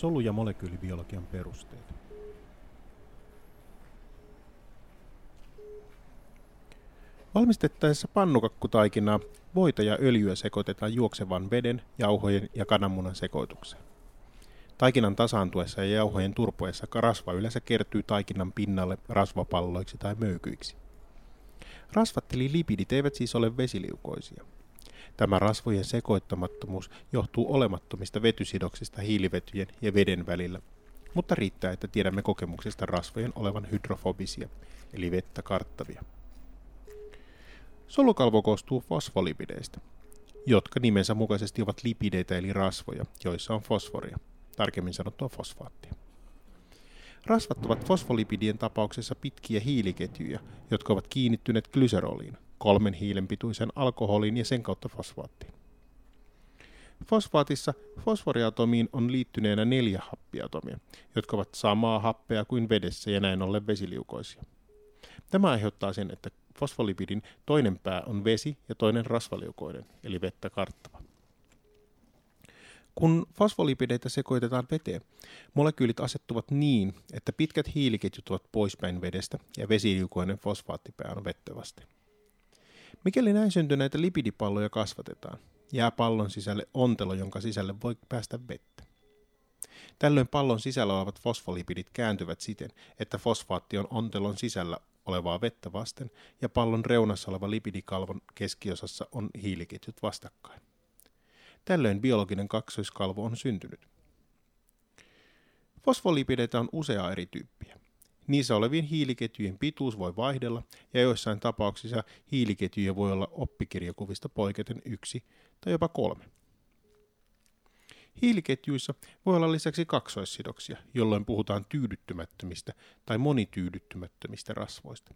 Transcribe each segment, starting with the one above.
Solu- ja molekyylibiologian perusteet. Valmistettaessa pannukakkutaikinaa voita ja öljyä sekoitetaan juoksevan veden, jauhojen ja kananmunan sekoitukseen. Taikinan tasaantuessa ja jauhojen turpoessa rasva yleensä kertyy taikinan pinnalle rasvapalloiksi tai möykyiksi. Rasvat eli lipidit eivät siis ole vesiliukoisia. Tämä rasvojen sekoittamattomuus johtuu olemattomista vetysidoksista hiilivetyjen ja veden välillä, mutta riittää, että tiedämme kokemuksesta rasvojen olevan hydrofobisia, eli vettä karttavia. Solukalvo koostuu fosfolipideistä, jotka nimensä mukaisesti ovat lipideitä eli rasvoja, joissa on fosforia, tarkemmin sanottua fosfaattia. Rasvat ovat fosfolipidien tapauksessa pitkiä hiiliketjuja, jotka ovat kiinnittyneet glyseroliin, kolmen hiilen pituisen alkoholin ja sen kautta fosfaattiin. Fosfaatissa fosforiatomiin on liittyneenä neljä happiatomia, jotka ovat samaa happea kuin vedessä ja näin ollen vesiliukoisia. Tämä aiheuttaa sen, että fosfolipidin toinen pää on vesi ja toinen rasvaliukoinen, eli vettä karttava. Kun fosfolipideitä sekoitetaan veteen, molekyylit asettuvat niin, että pitkät hiiliketjut ovat poispäin vedestä ja vesiliukoinen fosfaattipää on vettä vasten. Mikäli näin syntyneitä lipidipalloja kasvatetaan, jää pallon sisälle ontelo, jonka sisälle voi päästä vettä. Tällöin pallon sisällä olevat fosfolipidit kääntyvät siten, että fosfaatti on ontelon sisällä olevaa vettä vasten ja pallon reunassa oleva lipidikalvon keskiosassa on hiiliketjut vastakkain. Tällöin biologinen kaksoiskalvo on syntynyt. Fosfolipideitä on usea eri tyyppiä. Niissä olevien hiiliketjujen pituus voi vaihdella ja joissain tapauksissa hiiliketjuja voi olla oppikirjakuvista poiketen yksi tai jopa kolme. Hiiliketjuissa voi olla lisäksi kaksoissidoksia, jolloin puhutaan tyydyttymättömistä tai monityydyttymättömistä rasvoista.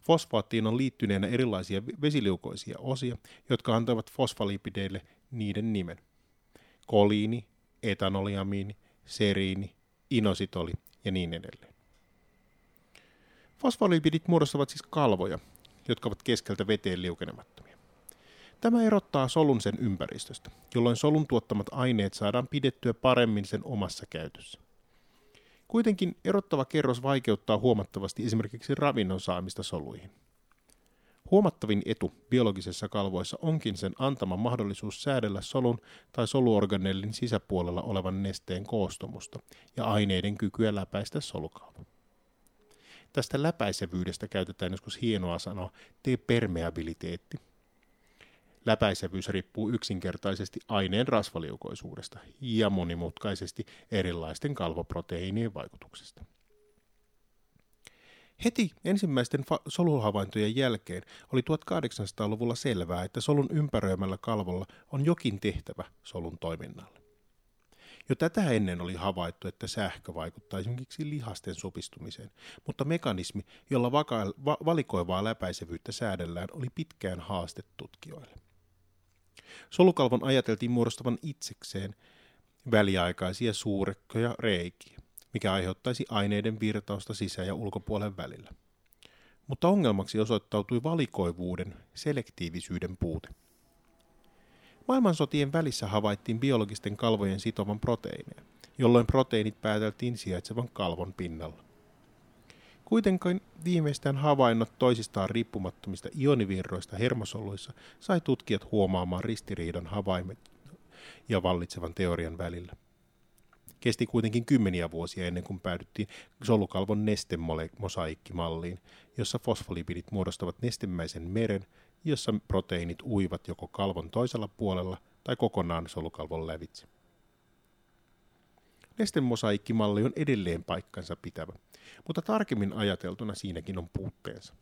Fosfaattiin on liittyneenä erilaisia vesiliukoisia osia, jotka antavat fosfolipideille niiden nimen. Koliini, etanoliamiini, seriini, inositoli ja niin edelleen. Fosfolipidit muodostavat siis kalvoja, jotka ovat keskeltä veteen liukenemattomia. Tämä erottaa solun sen ympäristöstä, jolloin solun tuottamat aineet saadaan pidettyä paremmin sen omassa käytössä. Kuitenkin erottava kerros vaikeuttaa huomattavasti esimerkiksi ravinnon saamista soluihin. Huomattavin etu biologisessa kalvoissa onkin sen antama mahdollisuus säädellä solun tai soluorganellin sisäpuolella olevan nesteen koostumusta ja aineiden kykyä läpäistä solukalvo. Tästä läpäisevyydestä käytetään joskus hienoa sanoa T-permeabiliteetti. Läpäisevyys riippuu yksinkertaisesti aineen rasvaliukoisuudesta ja monimutkaisesti erilaisten kalvoproteiinien vaikutuksesta. Heti ensimmäisten fa- soluhavaintojen jälkeen oli 1800-luvulla selvää, että solun ympäröimällä kalvolla on jokin tehtävä solun toiminnalle. Jo tätä ennen oli havaittu, että sähkö vaikuttaa esimerkiksi lihasten supistumiseen, mutta mekanismi, jolla vaka- va- valikoivaa läpäisevyyttä säädellään, oli pitkään haaste tutkijoille. Solukalvon ajateltiin muodostavan itsekseen väliaikaisia suurekkoja reikiä, mikä aiheuttaisi aineiden virtausta sisä- ja ulkopuolen välillä. Mutta ongelmaksi osoittautui valikoivuuden, selektiivisyyden puute. Maailmansotien välissä havaittiin biologisten kalvojen sitovan proteiineja, jolloin proteiinit pääteltiin sijaitsevan kalvon pinnalla. Kuitenkin viimeistään havainnot toisistaan riippumattomista ionivirroista hermosoluissa sai tutkijat huomaamaan ristiriidan havaimet ja vallitsevan teorian välillä. Kesti kuitenkin kymmeniä vuosia ennen kuin päädyttiin solukalvon nestemosaikkimalliin, jossa fosfolipidit muodostavat nestemäisen meren, jossa proteiinit uivat joko kalvon toisella puolella tai kokonaan solukalvon lävitse. Nestemosaikkimalli on edelleen paikkansa pitävä, mutta tarkemmin ajateltuna siinäkin on puutteensa.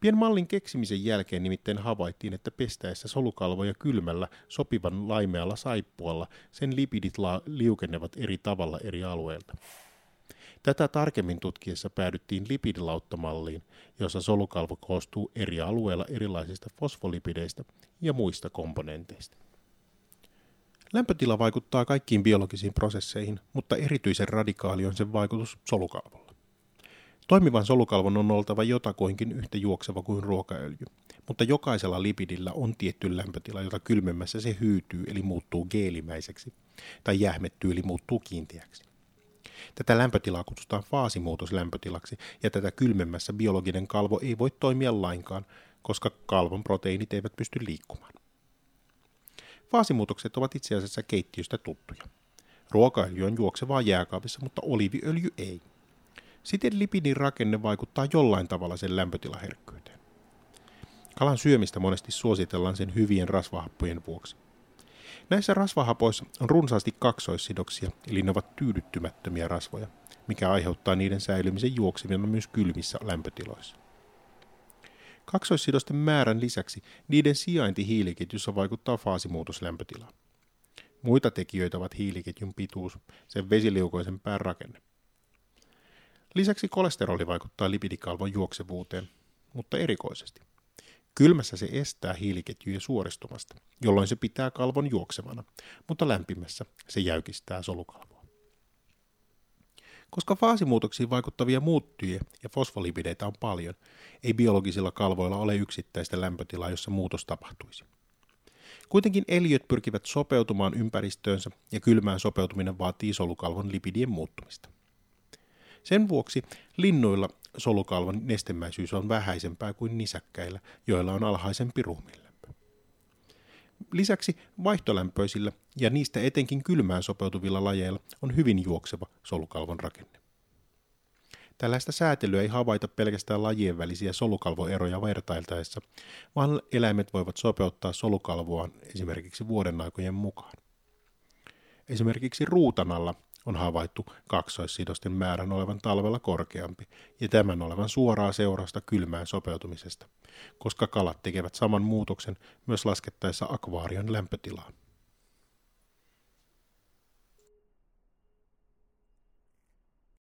Pien mallin keksimisen jälkeen nimittäin havaittiin, että pestäessä solukalvoja kylmällä sopivan laimealla saippualla sen lipidit la- liukenevat eri tavalla eri alueilta. Tätä tarkemmin tutkiessa päädyttiin lipidilauttamalliin, jossa solukalvo koostuu eri alueilla erilaisista fosfolipideistä ja muista komponenteista. Lämpötila vaikuttaa kaikkiin biologisiin prosesseihin, mutta erityisen radikaali on sen vaikutus solukalvolla. Toimivan solukalvon on oltava jotakuinkin yhtä juokseva kuin ruokaöljy, mutta jokaisella lipidillä on tietty lämpötila, jota kylmemmässä se hyytyy eli muuttuu geelimäiseksi, tai jähmettyyli muuttuu kiinteäksi. Tätä lämpötilaa kutsutaan faasimuutoslämpötilaksi, ja tätä kylmemmässä biologinen kalvo ei voi toimia lainkaan, koska kalvon proteiinit eivät pysty liikkumaan. Faasimuutokset ovat itse asiassa keittiöstä tuttuja. Ruokaöljy on juoksevaa jääkaapissa, mutta oliiviöljy ei. Siten lipidin rakenne vaikuttaa jollain tavalla sen lämpötilaherkkyyteen. Kalan syömistä monesti suositellaan sen hyvien rasvahappojen vuoksi. Näissä rasvahapoissa on runsaasti kaksoissidoksia, eli ne ovat tyydyttymättömiä rasvoja, mikä aiheuttaa niiden säilymisen juoksevina myös kylmissä lämpötiloissa. Kaksoissidosten määrän lisäksi niiden sijainti hiiliketjussa vaikuttaa faasimuutos lämpötilaan. Muita tekijöitä ovat hiiliketjun pituus, sen vesiliukoisen pään rakenne. Lisäksi kolesteroli vaikuttaa lipidikalvon juoksevuuteen, mutta erikoisesti. Kylmässä se estää hiiliketjuja suoristumasta, jolloin se pitää kalvon juoksevana, mutta lämpimässä se jäykistää solukalvoa. Koska faasimuutoksiin vaikuttavia muuttuja ja fosfolipideitä on paljon, ei biologisilla kalvoilla ole yksittäistä lämpötilaa, jossa muutos tapahtuisi. Kuitenkin eliöt pyrkivät sopeutumaan ympäristöönsä ja kylmään sopeutuminen vaatii solukalvon lipidien muuttumista. Sen vuoksi linnuilla solukalvon nestemäisyys on vähäisempää kuin nisäkkäillä, joilla on alhaisempi ruumiinlämpö. Lisäksi vaihtolämpöisillä ja niistä etenkin kylmään sopeutuvilla lajeilla on hyvin juokseva solukalvon rakenne. Tällaista säätelyä ei havaita pelkästään lajien välisiä solukalvoeroja vertailtaessa, vaan eläimet voivat sopeuttaa solukalvoaan esimerkiksi vuoden aikojen mukaan. Esimerkiksi ruutanalla on havaittu kaksoissidosten määrän olevan talvella korkeampi ja tämän olevan suoraa seurausta kylmään sopeutumisesta, koska kalat tekevät saman muutoksen myös laskettaessa akvaarion lämpötilaa.